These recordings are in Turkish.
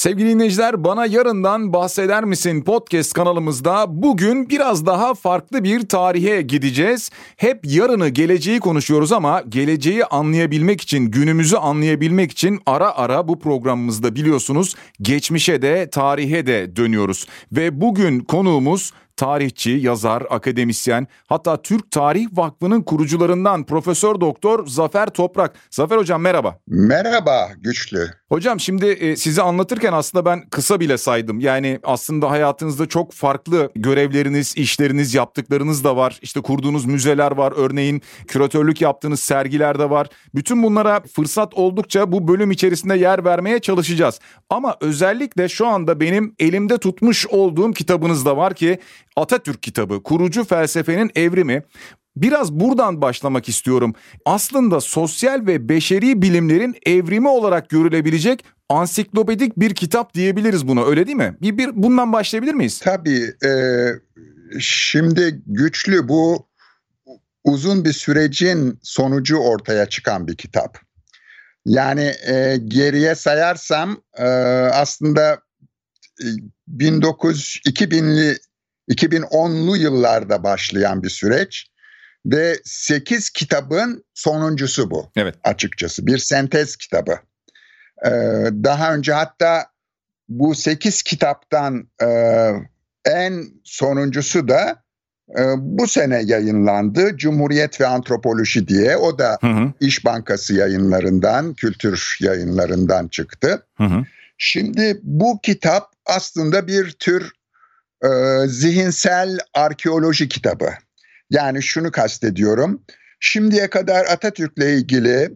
Sevgili dinleyiciler bana yarından bahseder misin podcast kanalımızda bugün biraz daha farklı bir tarihe gideceğiz. Hep yarını geleceği konuşuyoruz ama geleceği anlayabilmek için günümüzü anlayabilmek için ara ara bu programımızda biliyorsunuz geçmişe de tarihe de dönüyoruz. Ve bugün konuğumuz tarihçi, yazar, akademisyen hatta Türk Tarih Vakfı'nın kurucularından Profesör Doktor Zafer Toprak. Zafer hocam merhaba. Merhaba güçlü. Hocam şimdi e, sizi anlatırken aslında ben kısa bile saydım. Yani aslında hayatınızda çok farklı görevleriniz, işleriniz, yaptıklarınız da var. İşte kurduğunuz müzeler var. Örneğin küratörlük yaptığınız sergiler de var. Bütün bunlara fırsat oldukça bu bölüm içerisinde yer vermeye çalışacağız. Ama özellikle şu anda benim elimde tutmuş olduğum kitabınız da var ki Atatürk kitabı Kurucu Felsefenin Evrimi. Biraz buradan başlamak istiyorum. Aslında sosyal ve beşeri bilimlerin evrimi olarak görülebilecek ansiklopedik bir kitap diyebiliriz buna öyle değil mi? Bir, bir bundan başlayabilir miyiz? Tabii. E, şimdi güçlü bu uzun bir sürecin sonucu ortaya çıkan bir kitap. Yani e, geriye sayarsam e, aslında 1900 2000'li 2010'lu yıllarda başlayan bir süreç ve 8 kitabın sonuncusu bu. Evet. Açıkçası bir sentez kitabı. Ee, daha önce hatta bu 8 kitaptan e, en sonuncusu da e, bu sene yayınlandı. Cumhuriyet ve Antropoloji diye. O da hı hı. İş Bankası yayınlarından, kültür yayınlarından çıktı. Hı hı. Şimdi bu kitap aslında bir tür e, zihinsel arkeoloji kitabı. Yani şunu kastediyorum. Şimdiye kadar Atatürk'le ilgili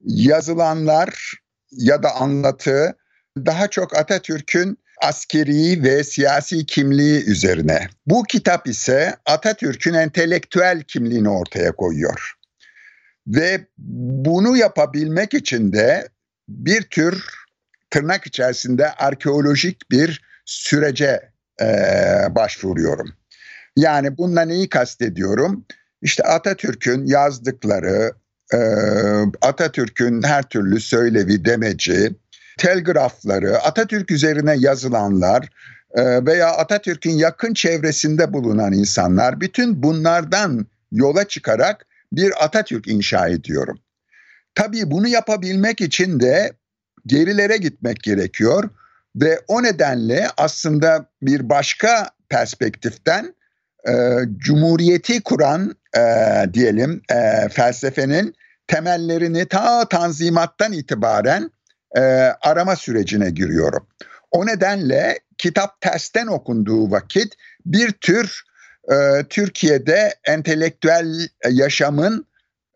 yazılanlar ya da anlatı daha çok Atatürk'ün askeri ve siyasi kimliği üzerine. Bu kitap ise Atatürk'ün entelektüel kimliğini ortaya koyuyor. Ve bunu yapabilmek için de bir tür tırnak içerisinde arkeolojik bir sürece e, başvuruyorum. Yani bununla neyi kastediyorum? İşte Atatürk'ün yazdıkları, e, Atatürk'ün her türlü söylevi, demeci, telgrafları, Atatürk üzerine yazılanlar e, veya Atatürk'ün yakın çevresinde bulunan insanlar bütün bunlardan yola çıkarak bir Atatürk inşa ediyorum. Tabii bunu yapabilmek için de gerilere gitmek gerekiyor ve o nedenle aslında bir başka perspektiften e, cumhuriyeti kuran e, diyelim e, felsefenin temellerini ta Tanzimat'tan itibaren e, arama sürecine giriyorum. O nedenle kitap tersten okunduğu vakit bir tür e, Türkiye'de entelektüel yaşamın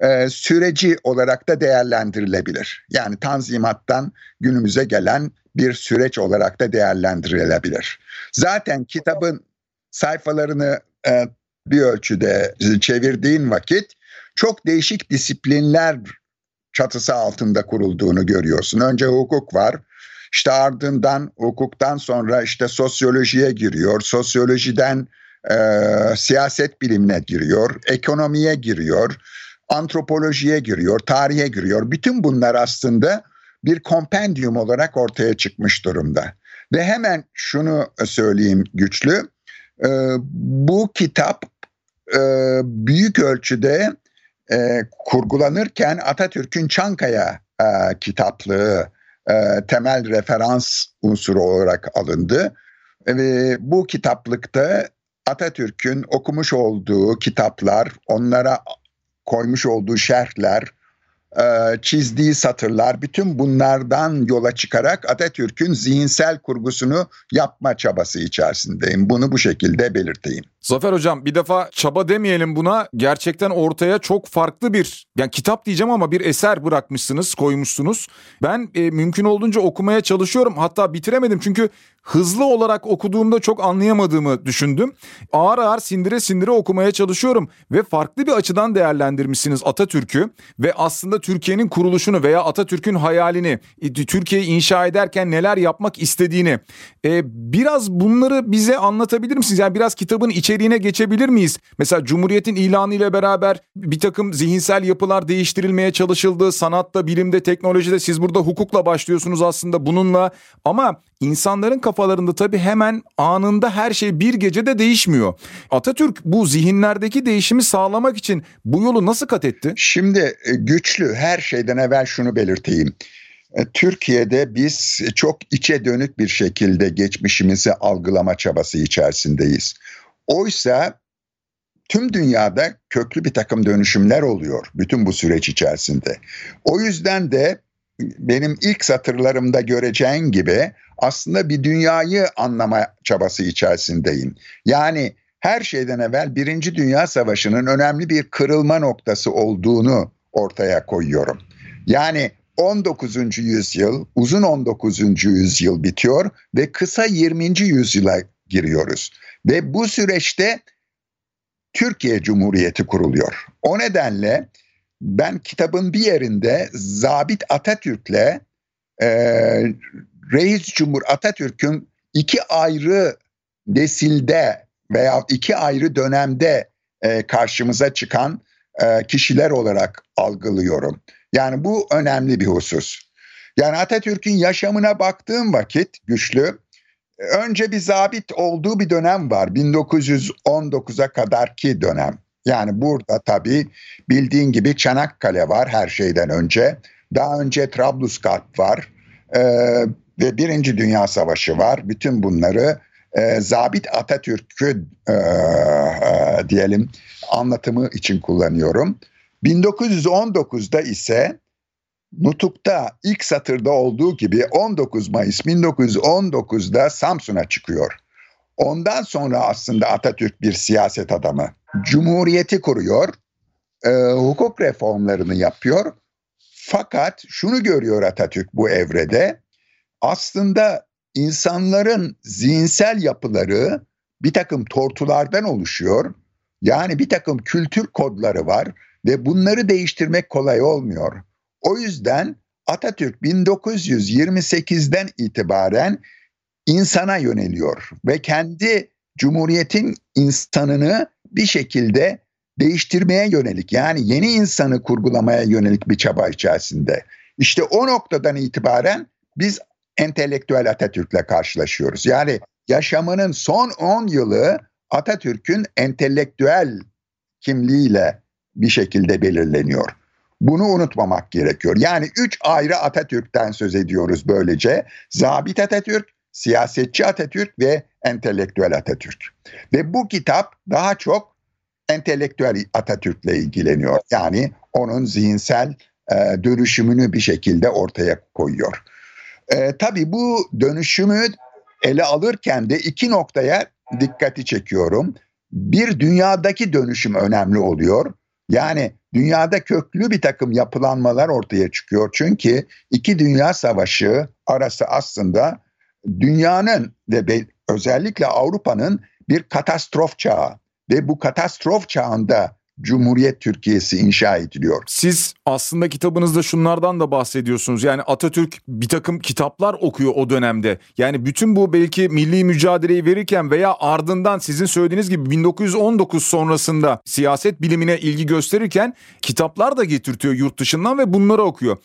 e, süreci olarak da değerlendirilebilir. Yani Tanzimat'tan günümüze gelen bir süreç olarak da değerlendirilebilir. Zaten kitabın sayfalarını e, bir ölçüde çevirdiğin vakit çok değişik disiplinler çatısı altında kurulduğunu görüyorsun. Önce hukuk var. İşte ardından hukuktan sonra işte sosyolojiye giriyor. Sosyolojiden e, siyaset bilimine giriyor. Ekonomiye giriyor. Antropolojiye giriyor. Tarihe giriyor. Bütün bunlar aslında bir kompendium olarak ortaya çıkmış durumda. Ve hemen şunu söyleyeyim güçlü. E, bu kitap e, büyük ölçüde e, kurgulanırken Atatürk'ün Çankaya e, kitaplığı e, temel referans unsuru olarak alındı. Ve bu kitaplıkta Atatürk'ün okumuş olduğu kitaplar, onlara koymuş olduğu şerhler, e, çizdiği satırlar bütün bunlardan yola çıkarak Atatürk'ün zihinsel kurgusunu yapma çabası içerisindeyim. Bunu bu şekilde belirteyim. Zafer hocam bir defa çaba demeyelim buna gerçekten ortaya çok farklı bir yani kitap diyeceğim ama bir eser bırakmışsınız koymuşsunuz. Ben e, mümkün olduğunca okumaya çalışıyorum hatta bitiremedim çünkü hızlı olarak okuduğumda çok anlayamadığımı düşündüm. Ağır ağır sindire sindire okumaya çalışıyorum ve farklı bir açıdan değerlendirmişsiniz Atatürk'ü ve aslında Türkiye'nin kuruluşunu veya Atatürk'ün hayalini, e, Türkiye'yi inşa ederken neler yapmak istediğini. E, biraz bunları bize anlatabilir misiniz? Yani biraz kitabın içi içeriğine geçebilir miyiz? Mesela Cumhuriyet'in ilanı ile beraber bir takım zihinsel yapılar değiştirilmeye çalışıldı. Sanatta, bilimde, teknolojide siz burada hukukla başlıyorsunuz aslında bununla. Ama insanların kafalarında tabii hemen anında her şey bir gecede değişmiyor. Atatürk bu zihinlerdeki değişimi sağlamak için bu yolu nasıl kat etti? Şimdi e, güçlü her şeyden evvel şunu belirteyim. E, Türkiye'de biz çok içe dönük bir şekilde geçmişimizi algılama çabası içerisindeyiz. Oysa tüm dünyada köklü bir takım dönüşümler oluyor bütün bu süreç içerisinde. O yüzden de benim ilk satırlarımda göreceğin gibi aslında bir dünyayı anlama çabası içerisindeyim. Yani her şeyden evvel Birinci Dünya Savaşı'nın önemli bir kırılma noktası olduğunu ortaya koyuyorum. Yani 19. yüzyıl, uzun 19. yüzyıl bitiyor ve kısa 20. yüzyıla giriyoruz. Ve bu süreçte Türkiye Cumhuriyeti kuruluyor. O nedenle ben kitabın bir yerinde Zabit Atatürk'le e, Reis Cumhur Atatürk'ün iki ayrı nesilde veya iki ayrı dönemde e, karşımıza çıkan e, kişiler olarak algılıyorum. Yani bu önemli bir husus. Yani Atatürk'ün yaşamına baktığım vakit güçlü önce bir zabit olduğu bir dönem var 1919'a kadarki dönem. Yani burada tabii bildiğin gibi Çanakkale var her şeyden önce. Daha önce Trablusgarp var ee, ve Birinci Dünya Savaşı var. Bütün bunları e, Zabit Atatürk'ü e, e, diyelim anlatımı için kullanıyorum. 1919'da ise Nutuk'ta ilk satırda olduğu gibi 19 Mayıs 1919'da Samsun'a çıkıyor. Ondan sonra aslında Atatürk bir siyaset adamı. Cumhuriyeti kuruyor, e, hukuk reformlarını yapıyor. Fakat şunu görüyor Atatürk bu evrede. Aslında insanların zihinsel yapıları bir takım tortulardan oluşuyor. Yani bir takım kültür kodları var ve bunları değiştirmek kolay olmuyor. O yüzden Atatürk 1928'den itibaren insana yöneliyor ve kendi cumhuriyetin insanını bir şekilde değiştirmeye yönelik yani yeni insanı kurgulamaya yönelik bir çaba içerisinde. İşte o noktadan itibaren biz entelektüel Atatürk'le karşılaşıyoruz. Yani yaşamının son 10 yılı Atatürk'ün entelektüel kimliğiyle bir şekilde belirleniyor. Bunu unutmamak gerekiyor. Yani üç ayrı Atatürk'ten söz ediyoruz böylece. Zabit Atatürk, siyasetçi Atatürk ve entelektüel Atatürk. Ve bu kitap daha çok entelektüel Atatürk'le ilgileniyor. Yani onun zihinsel e, dönüşümünü bir şekilde ortaya koyuyor. E, tabii bu dönüşümü ele alırken de iki noktaya dikkati çekiyorum. Bir dünyadaki dönüşüm önemli oluyor. Yani dünyada köklü bir takım yapılanmalar ortaya çıkıyor. Çünkü iki dünya savaşı arası aslında dünyanın ve özellikle Avrupa'nın bir katastrof çağı ve bu katastrof çağında Cumhuriyet Türkiye'si inşa ediliyor. Siz aslında kitabınızda şunlardan da bahsediyorsunuz. Yani Atatürk bir takım kitaplar okuyor o dönemde. Yani bütün bu belki milli mücadeleyi verirken veya ardından sizin söylediğiniz gibi 1919 sonrasında siyaset bilimine ilgi gösterirken kitaplar da getirtiyor yurt dışından ve bunları okuyor.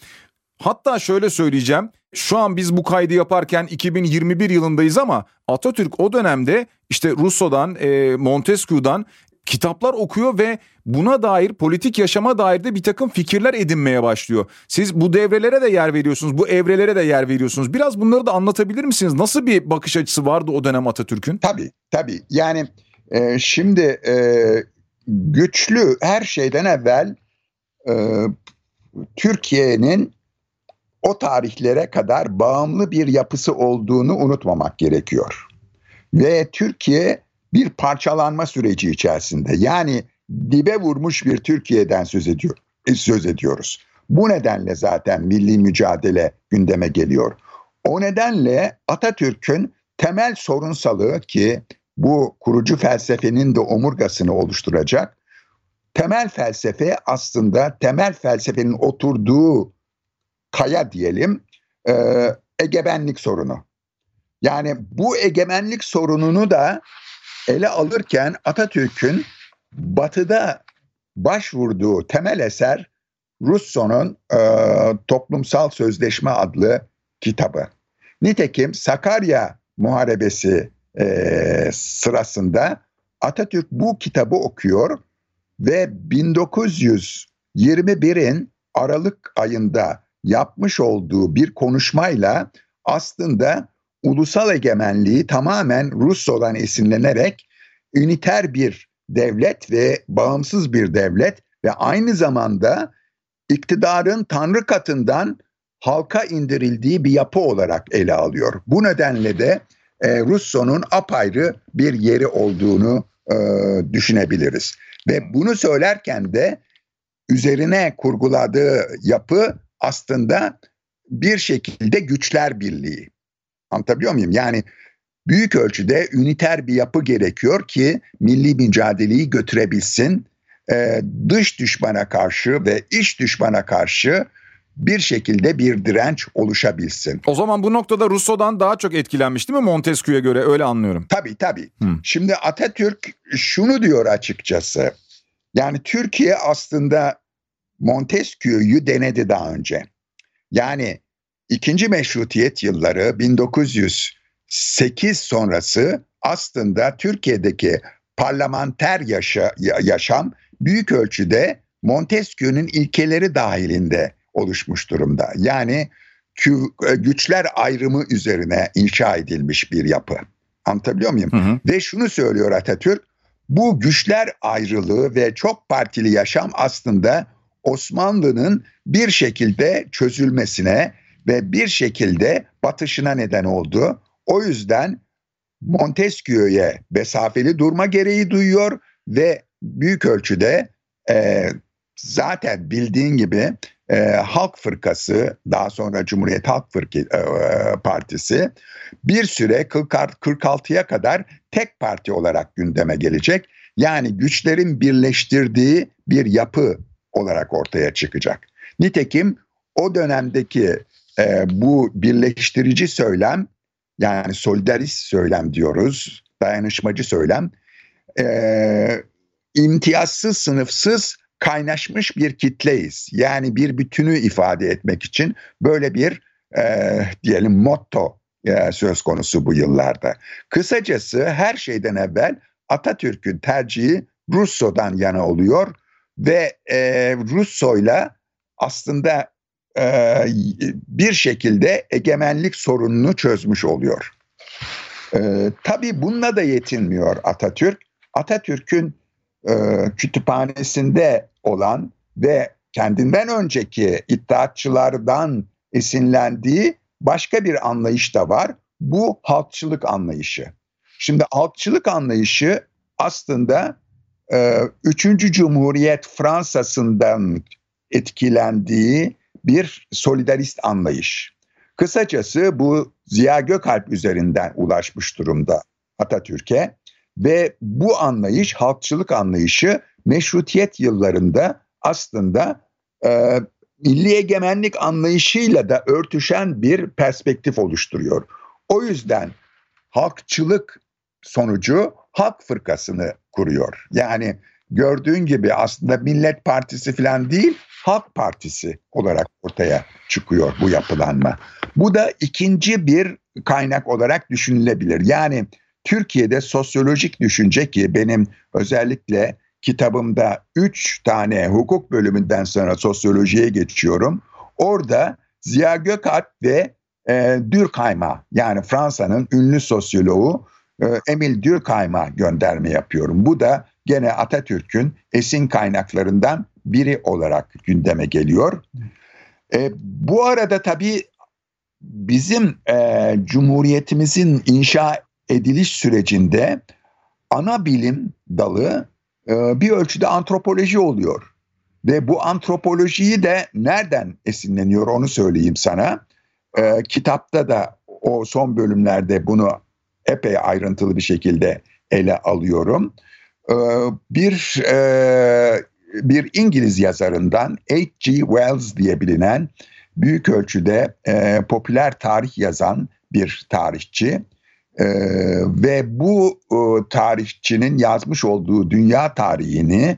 Hatta şöyle söyleyeceğim. Şu an biz bu kaydı yaparken 2021 yılındayız ama Atatürk o dönemde işte Rousseau'dan, e, Montesquieu'dan kitaplar okuyor ve buna dair politik yaşama dair de bir takım fikirler edinmeye başlıyor. Siz bu devrelere de yer veriyorsunuz, bu evrelere de yer veriyorsunuz. Biraz bunları da anlatabilir misiniz? Nasıl bir bakış açısı vardı o dönem Atatürk'ün? Tabii, tabii. Yani e, şimdi e, güçlü her şeyden evvel e, Türkiye'nin o tarihlere kadar bağımlı bir yapısı olduğunu unutmamak gerekiyor. Ve Türkiye bir parçalanma süreci içerisinde yani dibe vurmuş bir Türkiye'den söz ediyor e, söz ediyoruz. Bu nedenle zaten milli mücadele gündeme geliyor. O nedenle Atatürk'ün temel sorunsalığı ki bu kurucu felsefenin de omurgasını oluşturacak. Temel felsefe aslında temel felsefenin oturduğu kaya diyelim e, egemenlik sorunu. Yani bu egemenlik sorununu da ele alırken Atatürk'ün batıda başvurduğu temel eser Russo'nun e, Toplumsal Sözleşme adlı kitabı. Nitekim Sakarya Muharebesi e, sırasında Atatürk bu kitabı okuyor ve 1921'in Aralık ayında yapmış olduğu bir konuşmayla aslında ulusal egemenliği tamamen Russo'dan esinlenerek üniter bir devlet ve bağımsız bir devlet ve aynı zamanda iktidarın tanrı katından halka indirildiği bir yapı olarak ele alıyor. Bu nedenle de e, Russo'nun apayrı bir yeri olduğunu e, düşünebiliriz. Ve bunu söylerken de üzerine kurguladığı yapı aslında bir şekilde güçler birliği. Anlatabiliyor muyum? Yani büyük ölçüde üniter bir yapı gerekiyor ki milli mücadeleyi götürebilsin. Ee, dış düşmana karşı ve iç düşmana karşı bir şekilde bir direnç oluşabilsin. O zaman bu noktada Rousseau'dan daha çok etkilenmiş değil mi Montesquieu'ya göre öyle anlıyorum. Tabii tabii. Hmm. Şimdi Atatürk şunu diyor açıkçası. Yani Türkiye aslında Montesquieu'yu denedi daha önce. Yani ikinci meşrutiyet yılları 1908 sonrası aslında Türkiye'deki parlamenter yaşa, yaşam büyük ölçüde Montesquieu'nun ilkeleri dahilinde oluşmuş durumda. Yani e, güçler ayrımı üzerine inşa edilmiş bir yapı. Anlatabiliyor muyum? Hı hı. Ve şunu söylüyor Atatürk, bu güçler ayrılığı ve çok partili yaşam aslında Osmanlı'nın bir şekilde çözülmesine ve bir şekilde batışına neden oldu. O yüzden Montesquieu'ya mesafeli durma gereği duyuyor ve büyük ölçüde e, zaten bildiğin gibi e, Halk Fırkası daha sonra Cumhuriyet Halk Fırkı, e, Partisi bir süre 46'ya kadar tek parti olarak gündeme gelecek. Yani güçlerin birleştirdiği bir yapı olarak ortaya çıkacak. Nitekim o dönemdeki e, bu birleştirici söylem yani solidarist söylem diyoruz, dayanışmacı söylem e, imtiyazsız, sınıfsız kaynaşmış bir kitleyiz. Yani bir bütünü ifade etmek için böyle bir e, diyelim motto e, söz konusu bu yıllarda. Kısacası her şeyden evvel Atatürk'ün tercihi Russo'dan yana oluyor ve e, Russo'yla aslında bir şekilde egemenlik sorununu çözmüş oluyor. E, tabii bununla da yetinmiyor Atatürk. Atatürk'ün e, kütüphanesinde olan ve kendinden önceki iddiatçılardan esinlendiği başka bir anlayış da var. Bu halkçılık anlayışı. Şimdi halkçılık anlayışı aslında e, Üçüncü Cumhuriyet Fransa'sından etkilendiği bir solidarist anlayış. Kısacası bu Ziya Gökalp üzerinden ulaşmış durumda Atatürk'e ve bu anlayış, halkçılık anlayışı meşrutiyet yıllarında aslında e, milli egemenlik anlayışıyla da örtüşen bir perspektif oluşturuyor. O yüzden halkçılık sonucu halk fırkasını kuruyor. Yani gördüğün gibi aslında Millet Partisi falan değil, Halk Partisi olarak ortaya çıkıyor bu yapılanma. Bu da ikinci bir kaynak olarak düşünülebilir. Yani Türkiye'de sosyolojik düşünce ki benim özellikle kitabımda üç tane hukuk bölümünden sonra sosyolojiye geçiyorum. Orada Ziya Gökalp ve e, Durkheim'a yani Fransa'nın ünlü sosyoloğu e, Emil Durkheim'a gönderme yapıyorum. Bu da gene Atatürk'ün esin kaynaklarından biri olarak gündeme geliyor. E, bu arada tabii bizim e, Cumhuriyetimizin inşa ediliş sürecinde ana bilim dalı e, bir ölçüde antropoloji oluyor. Ve bu antropolojiyi de nereden esinleniyor onu söyleyeyim sana. E, kitapta da o son bölümlerde bunu epey ayrıntılı bir şekilde ele alıyorum. E, bir e, bir İngiliz yazarından H.G. Wells diye bilinen büyük ölçüde e, popüler tarih yazan bir tarihçi Ee, ve bu e, tarihçinin yazmış olduğu dünya tarihini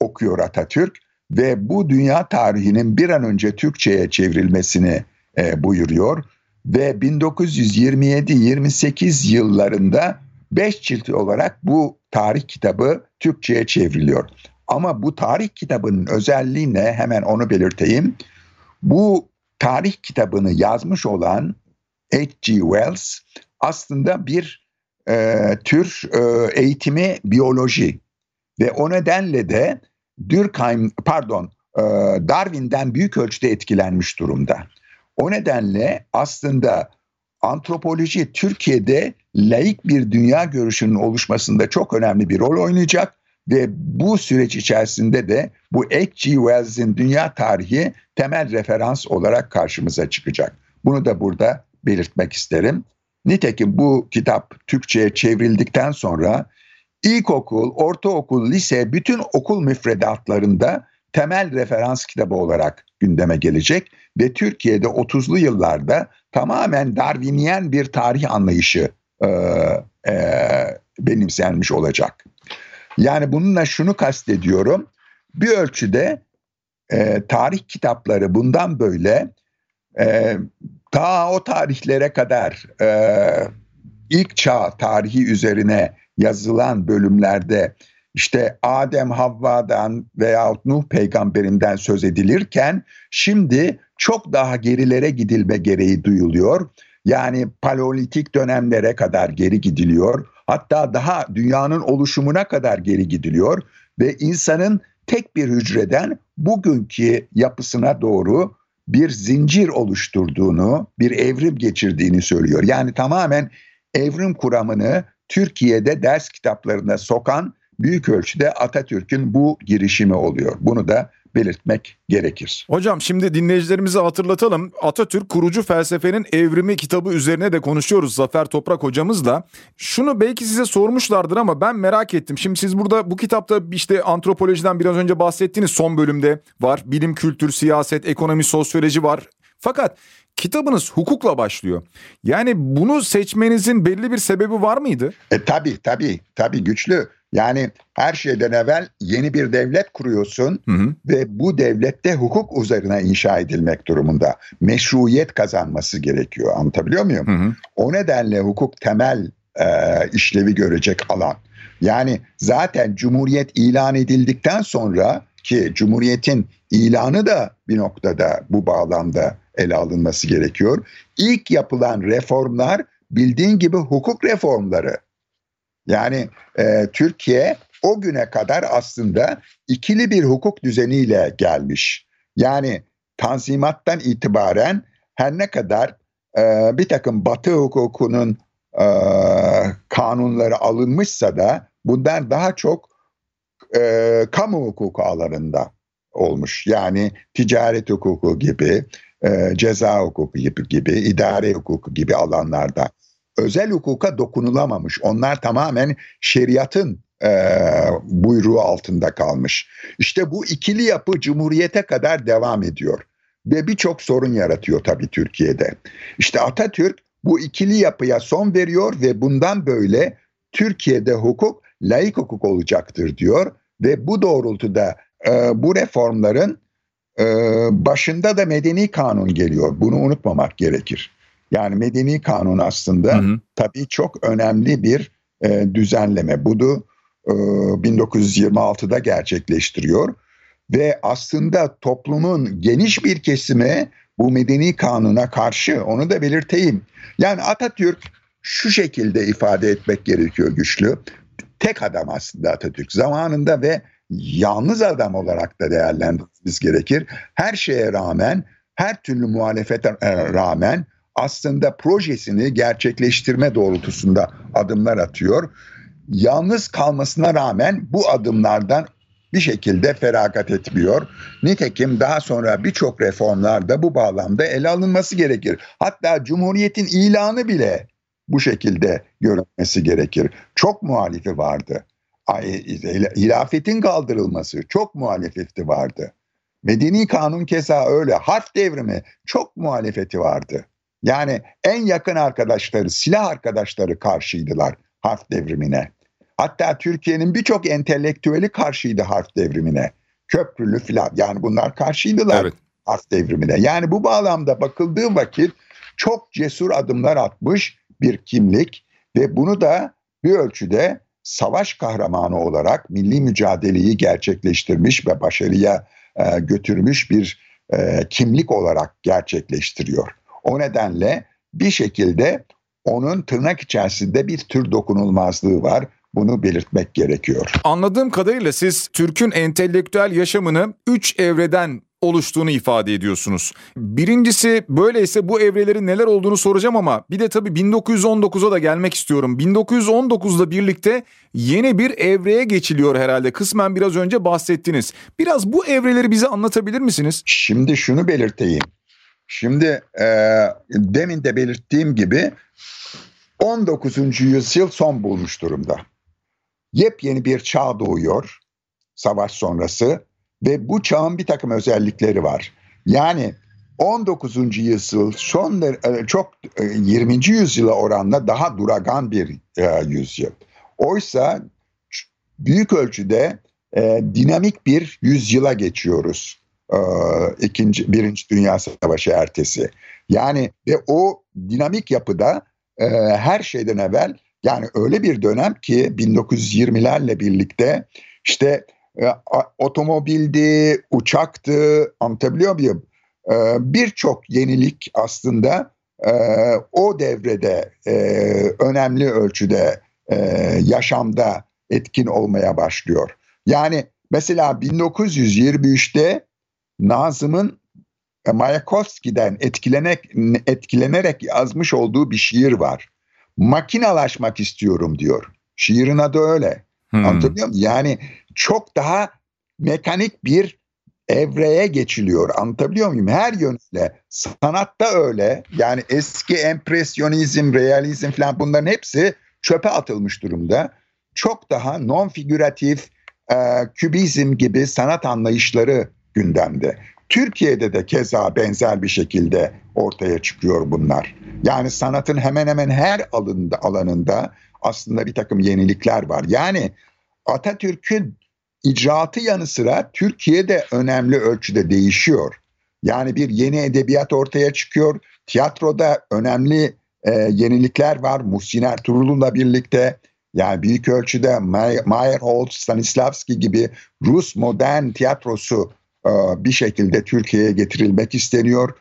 okuyor Atatürk ve bu dünya tarihinin bir an önce Türkçe'ye çevrilmesini e, buyuruyor ve 1927-28 yıllarında 5 cilt olarak bu tarih kitabı Türkçe'ye çevriliyor. Ama bu tarih kitabının özelliği ne? Hemen onu belirteyim. Bu tarih kitabını yazmış olan H.G. Wells aslında bir e, tür e, eğitimi biyoloji ve o nedenle de Durkheim pardon e, Darwin'den büyük ölçüde etkilenmiş durumda. O nedenle aslında antropoloji Türkiye'de laik bir dünya görüşünün oluşmasında çok önemli bir rol oynayacak ve bu süreç içerisinde de bu H.G. Wells'in dünya tarihi temel referans olarak karşımıza çıkacak. Bunu da burada belirtmek isterim. Nitekim bu kitap Türkçe'ye çevrildikten sonra ilkokul, ortaokul, lise bütün okul müfredatlarında temel referans kitabı olarak gündeme gelecek ve Türkiye'de 30'lu yıllarda tamamen Darwiniyen bir tarih anlayışı e, e, benimsenmiş olacak. Yani bununla şunu kastediyorum. Bir ölçüde e, tarih kitapları bundan böyle e, ta o tarihlere kadar e, ilk çağ tarihi üzerine yazılan bölümlerde işte Adem Havva'dan veyahut Nuh peygamberinden söz edilirken şimdi çok daha gerilere gidilme gereği duyuluyor. Yani paleolitik dönemlere kadar geri gidiliyor. Hatta daha dünyanın oluşumuna kadar geri gidiliyor ve insanın tek bir hücreden bugünkü yapısına doğru bir zincir oluşturduğunu, bir evrim geçirdiğini söylüyor. Yani tamamen evrim kuramını Türkiye'de ders kitaplarına sokan büyük ölçüde Atatürk'ün bu girişimi oluyor. Bunu da belirtmek gerekir. Hocam şimdi dinleyicilerimize hatırlatalım. Atatürk kurucu felsefenin evrimi kitabı üzerine de konuşuyoruz Zafer Toprak hocamızla. Şunu belki size sormuşlardır ama ben merak ettim. Şimdi siz burada bu kitapta işte antropolojiden biraz önce bahsettiğiniz son bölümde var. Bilim, kültür, siyaset, ekonomi, sosyoloji var. Fakat kitabınız hukukla başlıyor. Yani bunu seçmenizin belli bir sebebi var mıydı? E, tabii tabii tabii güçlü. Yani her şeyden evvel yeni bir devlet kuruyorsun hı hı. ve bu devlette hukuk üzerine inşa edilmek durumunda. Meşruiyet kazanması gerekiyor. Anlatabiliyor muyum? Hı hı. O nedenle hukuk temel e, işlevi görecek alan. Yani zaten Cumhuriyet ilan edildikten sonra ki Cumhuriyet'in ilanı da bir noktada bu bağlamda ele alınması gerekiyor. İlk yapılan reformlar bildiğin gibi hukuk reformları. Yani e, Türkiye o güne kadar aslında ikili bir hukuk düzeniyle gelmiş. Yani Tanzimat'tan itibaren her ne kadar e, bir takım Batı hukukunun e, kanunları alınmışsa da bundan daha çok e, kamu hukuku alanında olmuş. Yani ticaret hukuku gibi, e, ceza hukuku gibi, gibi, idare hukuku gibi alanlarda özel hukuka dokunulamamış. Onlar tamamen şeriatın e, buyruğu altında kalmış. İşte bu ikili yapı Cumhuriyete kadar devam ediyor ve birçok sorun yaratıyor tabii Türkiye'de. İşte Atatürk bu ikili yapıya son veriyor ve bundan böyle Türkiye'de hukuk laik hukuk olacaktır diyor ve bu doğrultuda e, bu reformların e, başında da medeni kanun geliyor. Bunu unutmamak gerekir. Yani medeni kanun aslında hı hı. tabii çok önemli bir e, düzenleme. Bunu e, 1926'da gerçekleştiriyor ve aslında toplumun geniş bir kesimi bu medeni kanuna karşı onu da belirteyim. Yani Atatürk şu şekilde ifade etmek gerekiyor güçlü. Tek adam aslında Atatürk zamanında ve yalnız adam olarak da değerlendirmemiz gerekir. Her şeye rağmen, her türlü muhalefete rağmen aslında projesini gerçekleştirme doğrultusunda adımlar atıyor. Yalnız kalmasına rağmen bu adımlardan bir şekilde feragat etmiyor. Nitekim daha sonra birçok reformlarda bu bağlamda ele alınması gerekir. Hatta Cumhuriyet'in ilanı bile bu şekilde görülmesi gerekir. Çok muhalifi vardı. Hilafetin kaldırılması çok muhalefeti vardı. Medeni kanun keza öyle. Harf devrimi çok muhalefeti vardı. Yani en yakın arkadaşları, silah arkadaşları karşıydılar harf devrimine. Hatta Türkiye'nin birçok entelektüeli karşıydı harf devrimine. Köprülü filan yani bunlar karşıydılar evet. harf devrimine. Yani bu bağlamda bakıldığı vakit çok cesur adımlar atmış bir kimlik ve bunu da bir ölçüde savaş kahramanı olarak milli mücadeleyi gerçekleştirmiş ve başarıya e, götürmüş bir e, kimlik olarak gerçekleştiriyor. O nedenle bir şekilde onun tırnak içerisinde bir tür dokunulmazlığı var. Bunu belirtmek gerekiyor. Anladığım kadarıyla siz Türk'ün entelektüel yaşamını üç evreden oluştuğunu ifade ediyorsunuz. Birincisi böyleyse bu evrelerin neler olduğunu soracağım ama bir de tabii 1919'a da gelmek istiyorum. 1919'la birlikte yeni bir evreye geçiliyor herhalde. Kısmen biraz önce bahsettiniz. Biraz bu evreleri bize anlatabilir misiniz? Şimdi şunu belirteyim. Şimdi e, demin de belirttiğim gibi 19. yüzyıl son bulmuş durumda. Yepyeni bir çağ doğuyor savaş sonrası ve bu çağın bir takım özellikleri var. Yani 19. yüzyıl son e, çok 20. E, yüzyıla oranla daha duragan bir e, yüzyıl. Oysa büyük ölçüde e, dinamik bir yüzyıla geçiyoruz. E, ikinci, birinci Dünya Savaşı ertesi. Yani ve o dinamik yapıda e, her şeyden evvel yani öyle bir dönem ki 1920'lerle birlikte işte e, otomobildi, uçaktı anlatabiliyor muyum? E, Birçok yenilik aslında e, o devrede e, önemli ölçüde e, yaşamda etkin olmaya başlıyor. Yani mesela 1923'te Nazım'ın e, Mayakovski'den etkilenerek, etkilenerek yazmış olduğu bir şiir var. Makinalaşmak istiyorum diyor. Şiirin adı öyle. Hmm. Anlatabiliyor muyum? Yani çok daha mekanik bir evreye geçiliyor. Anlatabiliyor muyum? Her yönüyle. Sanatta öyle. Yani eski empresyonizm, realizm falan bunların hepsi çöpe atılmış durumda. Çok daha non figüratif, e, kübizm gibi sanat anlayışları gündemde. Türkiye'de de keza benzer bir şekilde ortaya çıkıyor bunlar. Yani sanatın hemen hemen her alanında, alanında aslında bir takım yenilikler var. Yani Atatürk'ün icraatı yanı sıra Türkiye'de önemli ölçüde değişiyor. Yani bir yeni edebiyat ortaya çıkıyor. Tiyatroda önemli e, yenilikler var. Muhsin Ertuğrul'la birlikte yani büyük ölçüde Meyerhold, Stanislavski gibi Rus modern tiyatrosu bir şekilde Türkiye'ye getirilmek isteniyor.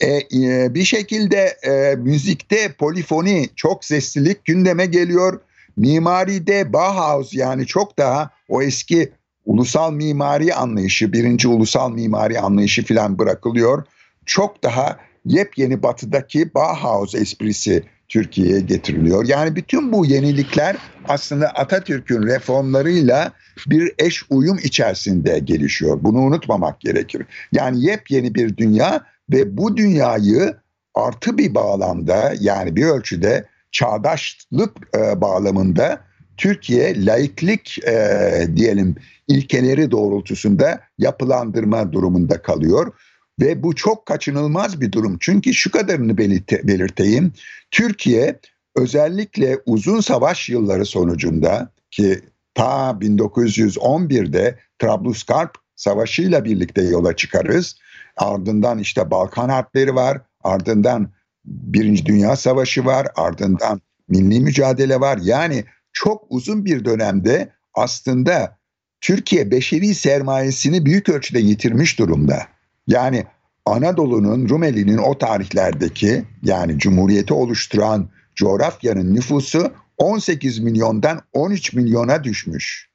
E, e, bir şekilde e, müzikte polifoni, çok seslilik gündeme geliyor. Mimaride Bauhaus yani çok daha o eski ulusal mimari anlayışı, birinci ulusal mimari anlayışı filan bırakılıyor. Çok daha yepyeni batıdaki Bauhaus esprisi Türkiye'ye getiriliyor. Yani bütün bu yenilikler aslında Atatürk'ün reformlarıyla bir eş uyum içerisinde gelişiyor. Bunu unutmamak gerekir. Yani yepyeni bir dünya ve bu dünyayı artı bir bağlamda yani bir ölçüde çağdaşlık e, bağlamında Türkiye laiklik e, diyelim ilkeleri doğrultusunda yapılandırma durumunda kalıyor. Ve bu çok kaçınılmaz bir durum. Çünkü şu kadarını belirte, belirteyim. Türkiye özellikle uzun savaş yılları sonucunda ki ta 1911'de Trablusgarp Savaşı'yla birlikte yola çıkarız. Ardından işte Balkan Harpleri var. Ardından Birinci Dünya Savaşı var. Ardından milli mücadele var. Yani çok uzun bir dönemde aslında Türkiye beşeri sermayesini büyük ölçüde yitirmiş durumda. Yani Anadolu'nun, Rumeli'nin o tarihlerdeki yani Cumhuriyeti oluşturan coğrafyanın nüfusu 18 milyondan 13 milyona düşmüş.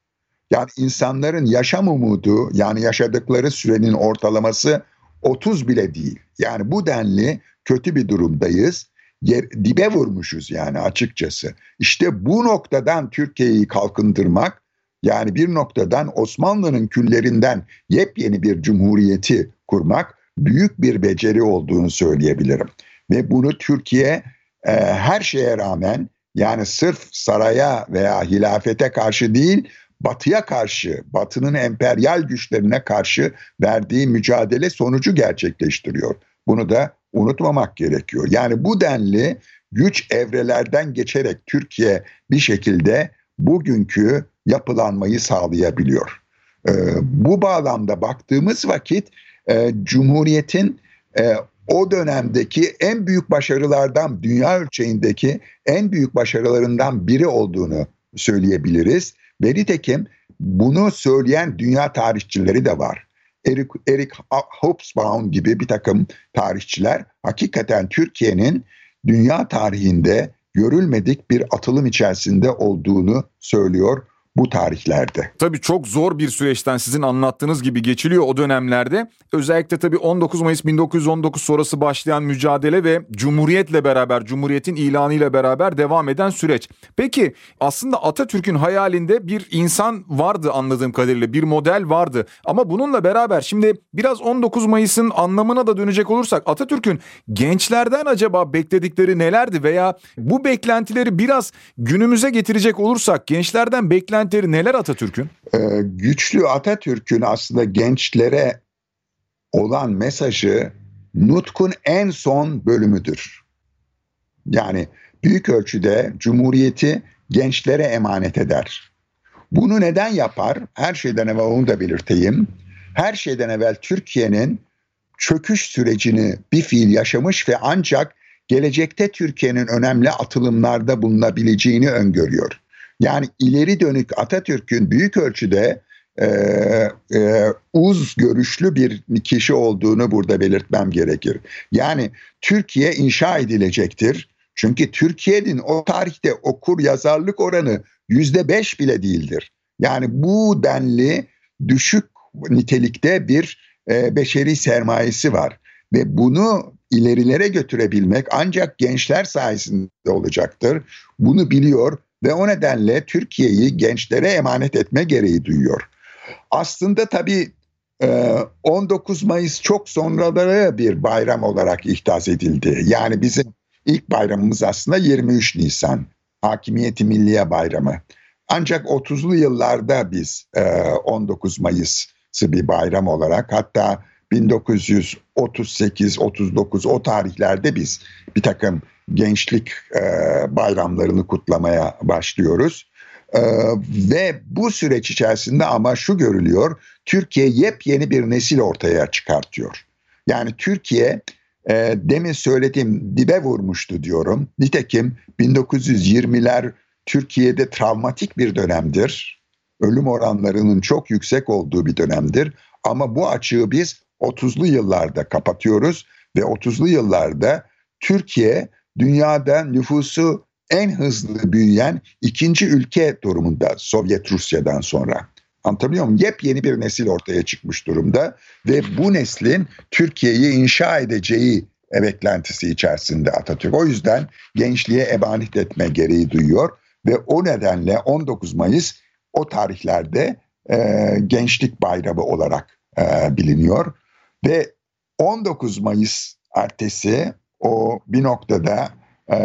Yani insanların yaşam umudu yani yaşadıkları sürenin ortalaması 30 bile değil. Yani bu denli kötü bir durumdayız. Yer, dibe vurmuşuz yani açıkçası. İşte bu noktadan Türkiye'yi kalkındırmak yani bir noktadan Osmanlı'nın küllerinden yepyeni bir cumhuriyeti kurmak büyük bir beceri olduğunu söyleyebilirim. Ve bunu Türkiye e, her şeye rağmen yani sırf saraya veya hilafete karşı değil batıya karşı, batının emperyal güçlerine karşı verdiği mücadele sonucu gerçekleştiriyor. Bunu da unutmamak gerekiyor. Yani bu denli güç evrelerden geçerek Türkiye bir şekilde bugünkü yapılanmayı sağlayabiliyor. Ee, bu bağlamda baktığımız vakit e, Cumhuriyet'in e, o dönemdeki en büyük başarılardan, dünya ölçeğindeki en büyük başarılarından biri olduğunu söyleyebiliriz. Ve nitekim bunu söyleyen dünya tarihçileri de var. Eric, Eric Hobsbawm gibi bir takım tarihçiler hakikaten Türkiye'nin dünya tarihinde görülmedik bir atılım içerisinde olduğunu söylüyor bu tarihlerde. Tabii çok zor bir süreçten sizin anlattığınız gibi geçiliyor o dönemlerde. Özellikle tabii 19 Mayıs 1919 sonrası başlayan mücadele ve Cumhuriyet'le beraber, Cumhuriyet'in ilanıyla beraber devam eden süreç. Peki aslında Atatürk'ün hayalinde bir insan vardı anladığım kadarıyla, bir model vardı. Ama bununla beraber şimdi biraz 19 Mayıs'ın anlamına da dönecek olursak Atatürk'ün gençlerden acaba bekledikleri nelerdi veya bu beklentileri biraz günümüze getirecek olursak gençlerden beklenti beklentileri neler Atatürk'ün? Ee, güçlü Atatürk'ün aslında gençlere olan mesajı Nutk'un en son bölümüdür. Yani büyük ölçüde Cumhuriyeti gençlere emanet eder. Bunu neden yapar? Her şeyden evvel onu da belirteyim. Her şeyden evvel Türkiye'nin çöküş sürecini bir fiil yaşamış ve ancak gelecekte Türkiye'nin önemli atılımlarda bulunabileceğini öngörüyor. Yani ileri dönük Atatürk'ün büyük ölçüde e, e, uz görüşlü bir kişi olduğunu burada belirtmem gerekir. Yani Türkiye inşa edilecektir. Çünkü Türkiye'nin o tarihte okur yazarlık oranı yüzde beş bile değildir. Yani bu denli düşük nitelikte bir e, beşeri sermayesi var. Ve bunu ilerilere götürebilmek ancak gençler sayesinde olacaktır. Bunu biliyor ve o nedenle Türkiye'yi gençlere emanet etme gereği duyuyor. Aslında tabii 19 e, Mayıs çok sonraları bir bayram olarak ihdas edildi. Yani bizim ilk bayramımız aslında 23 Nisan. Hakimiyeti Milliye Bayramı. Ancak 30'lu yıllarda biz 19 e, Mayıs'ı bir bayram olarak hatta 1938-39 o tarihlerde biz bir takım gençlik e, bayramlarını kutlamaya başlıyoruz. E, ve bu süreç içerisinde ama şu görülüyor, Türkiye yepyeni bir nesil ortaya çıkartıyor. Yani Türkiye e, demin söylediğim dibe vurmuştu diyorum. Nitekim 1920'ler Türkiye'de travmatik bir dönemdir. Ölüm oranlarının çok yüksek olduğu bir dönemdir. Ama bu açığı biz 30'lu yıllarda kapatıyoruz ve 30'lu yıllarda Türkiye dünyada nüfusu en hızlı büyüyen ikinci ülke durumunda Sovyet Rusya'dan sonra. Anlatabiliyor muyum? Yepyeni bir nesil ortaya çıkmış durumda ve bu neslin Türkiye'yi inşa edeceği beklentisi içerisinde Atatürk. O yüzden gençliğe emanet etme gereği duyuyor ve o nedenle 19 Mayıs o tarihlerde e, gençlik bayramı olarak e, biliniyor ve 19 Mayıs ertesi o bir noktada e,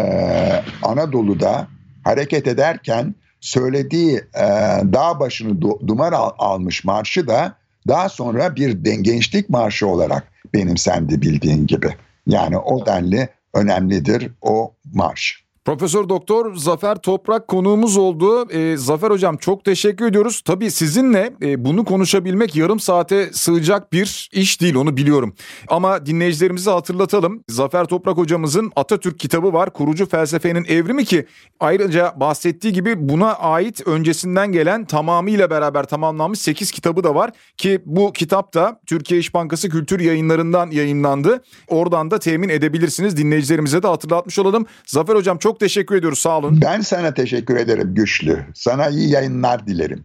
Anadolu'da hareket ederken söylediği e, dağ başını du- duman al- almış marşı da daha sonra bir gençlik marşı olarak benimsendi bildiğin gibi. Yani o denli önemlidir o marş. Profesör Doktor Zafer Toprak konuğumuz oldu. E, Zafer Hocam çok teşekkür ediyoruz. Tabii sizinle e, bunu konuşabilmek yarım saate sığacak bir iş değil onu biliyorum. Ama dinleyicilerimize hatırlatalım. Zafer Toprak hocamızın Atatürk kitabı var. Kurucu felsefenin evrimi ki ayrıca bahsettiği gibi buna ait öncesinden gelen tamamıyla beraber tamamlanmış 8 kitabı da var. Ki bu kitap da Türkiye İş Bankası Kültür Yayınlarından yayınlandı. Oradan da temin edebilirsiniz. Dinleyicilerimize de hatırlatmış olalım. Zafer Hocam çok çok teşekkür ediyoruz sağ olun. Ben sana teşekkür ederim güçlü. Sana iyi yayınlar dilerim.